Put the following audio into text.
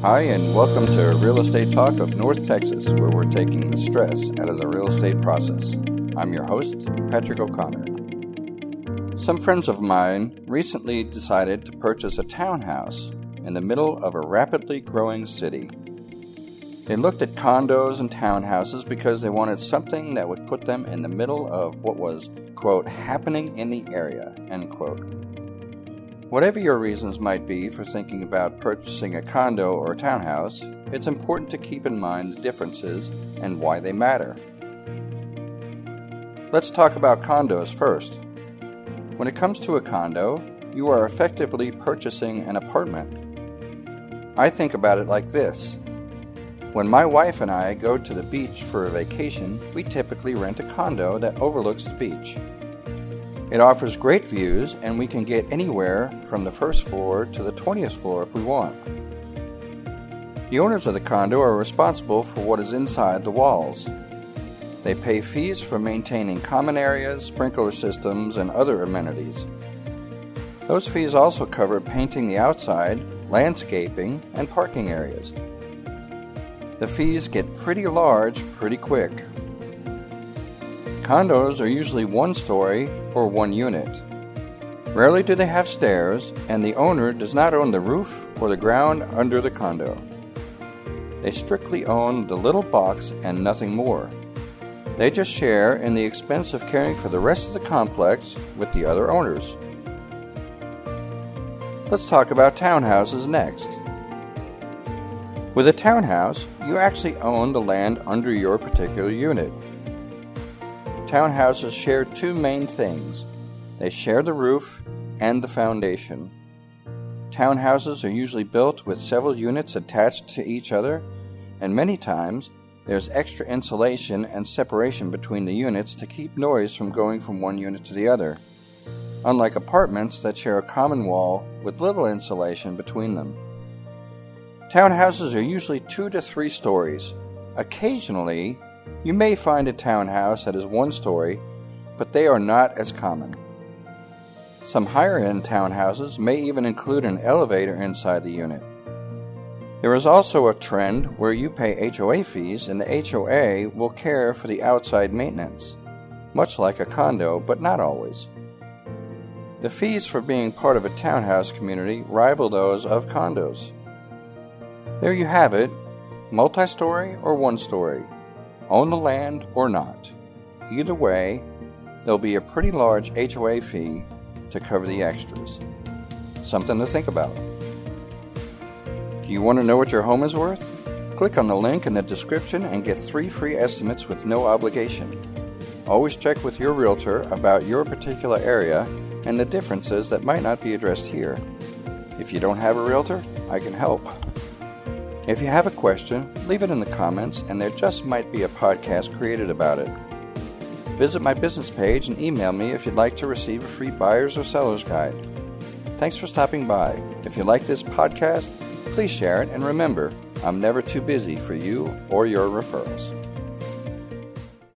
Hi, and welcome to Real Estate Talk of North Texas, where we're taking the stress out of the real estate process. I'm your host, Patrick O'Connor. Some friends of mine recently decided to purchase a townhouse in the middle of a rapidly growing city. They looked at condos and townhouses because they wanted something that would put them in the middle of what was, quote, happening in the area, end quote. Whatever your reasons might be for thinking about purchasing a condo or a townhouse, it's important to keep in mind the differences and why they matter. Let's talk about condos first. When it comes to a condo, you are effectively purchasing an apartment. I think about it like this. When my wife and I go to the beach for a vacation, we typically rent a condo that overlooks the beach. It offers great views, and we can get anywhere from the first floor to the 20th floor if we want. The owners of the condo are responsible for what is inside the walls. They pay fees for maintaining common areas, sprinkler systems, and other amenities. Those fees also cover painting the outside, landscaping, and parking areas. The fees get pretty large pretty quick. Condos are usually one story or one unit. Rarely do they have stairs, and the owner does not own the roof or the ground under the condo. They strictly own the little box and nothing more. They just share in the expense of caring for the rest of the complex with the other owners. Let's talk about townhouses next. With a townhouse, you actually own the land under your particular unit. Townhouses share two main things they share the roof and the foundation. Townhouses are usually built with several units attached to each other, and many times there's extra insulation and separation between the units to keep noise from going from one unit to the other, unlike apartments that share a common wall with little insulation between them. Townhouses are usually two to three stories. Occasionally, you may find a townhouse that is one story, but they are not as common. Some higher end townhouses may even include an elevator inside the unit. There is also a trend where you pay HOA fees and the HOA will care for the outside maintenance, much like a condo, but not always. The fees for being part of a townhouse community rival those of condos. There you have it multi story or one story own the land or not. Either way, there'll be a pretty large HOA fee to cover the extras. Something to think about. Do you want to know what your home is worth? Click on the link in the description and get three free estimates with no obligation. Always check with your realtor about your particular area and the differences that might not be addressed here. If you don't have a realtor, I can help. If you have a question, leave it in the comments, and there just might be a podcast created about it. Visit my business page and email me if you'd like to receive a free buyer's or seller's guide. Thanks for stopping by. If you like this podcast, please share it, and remember, I'm never too busy for you or your referrals.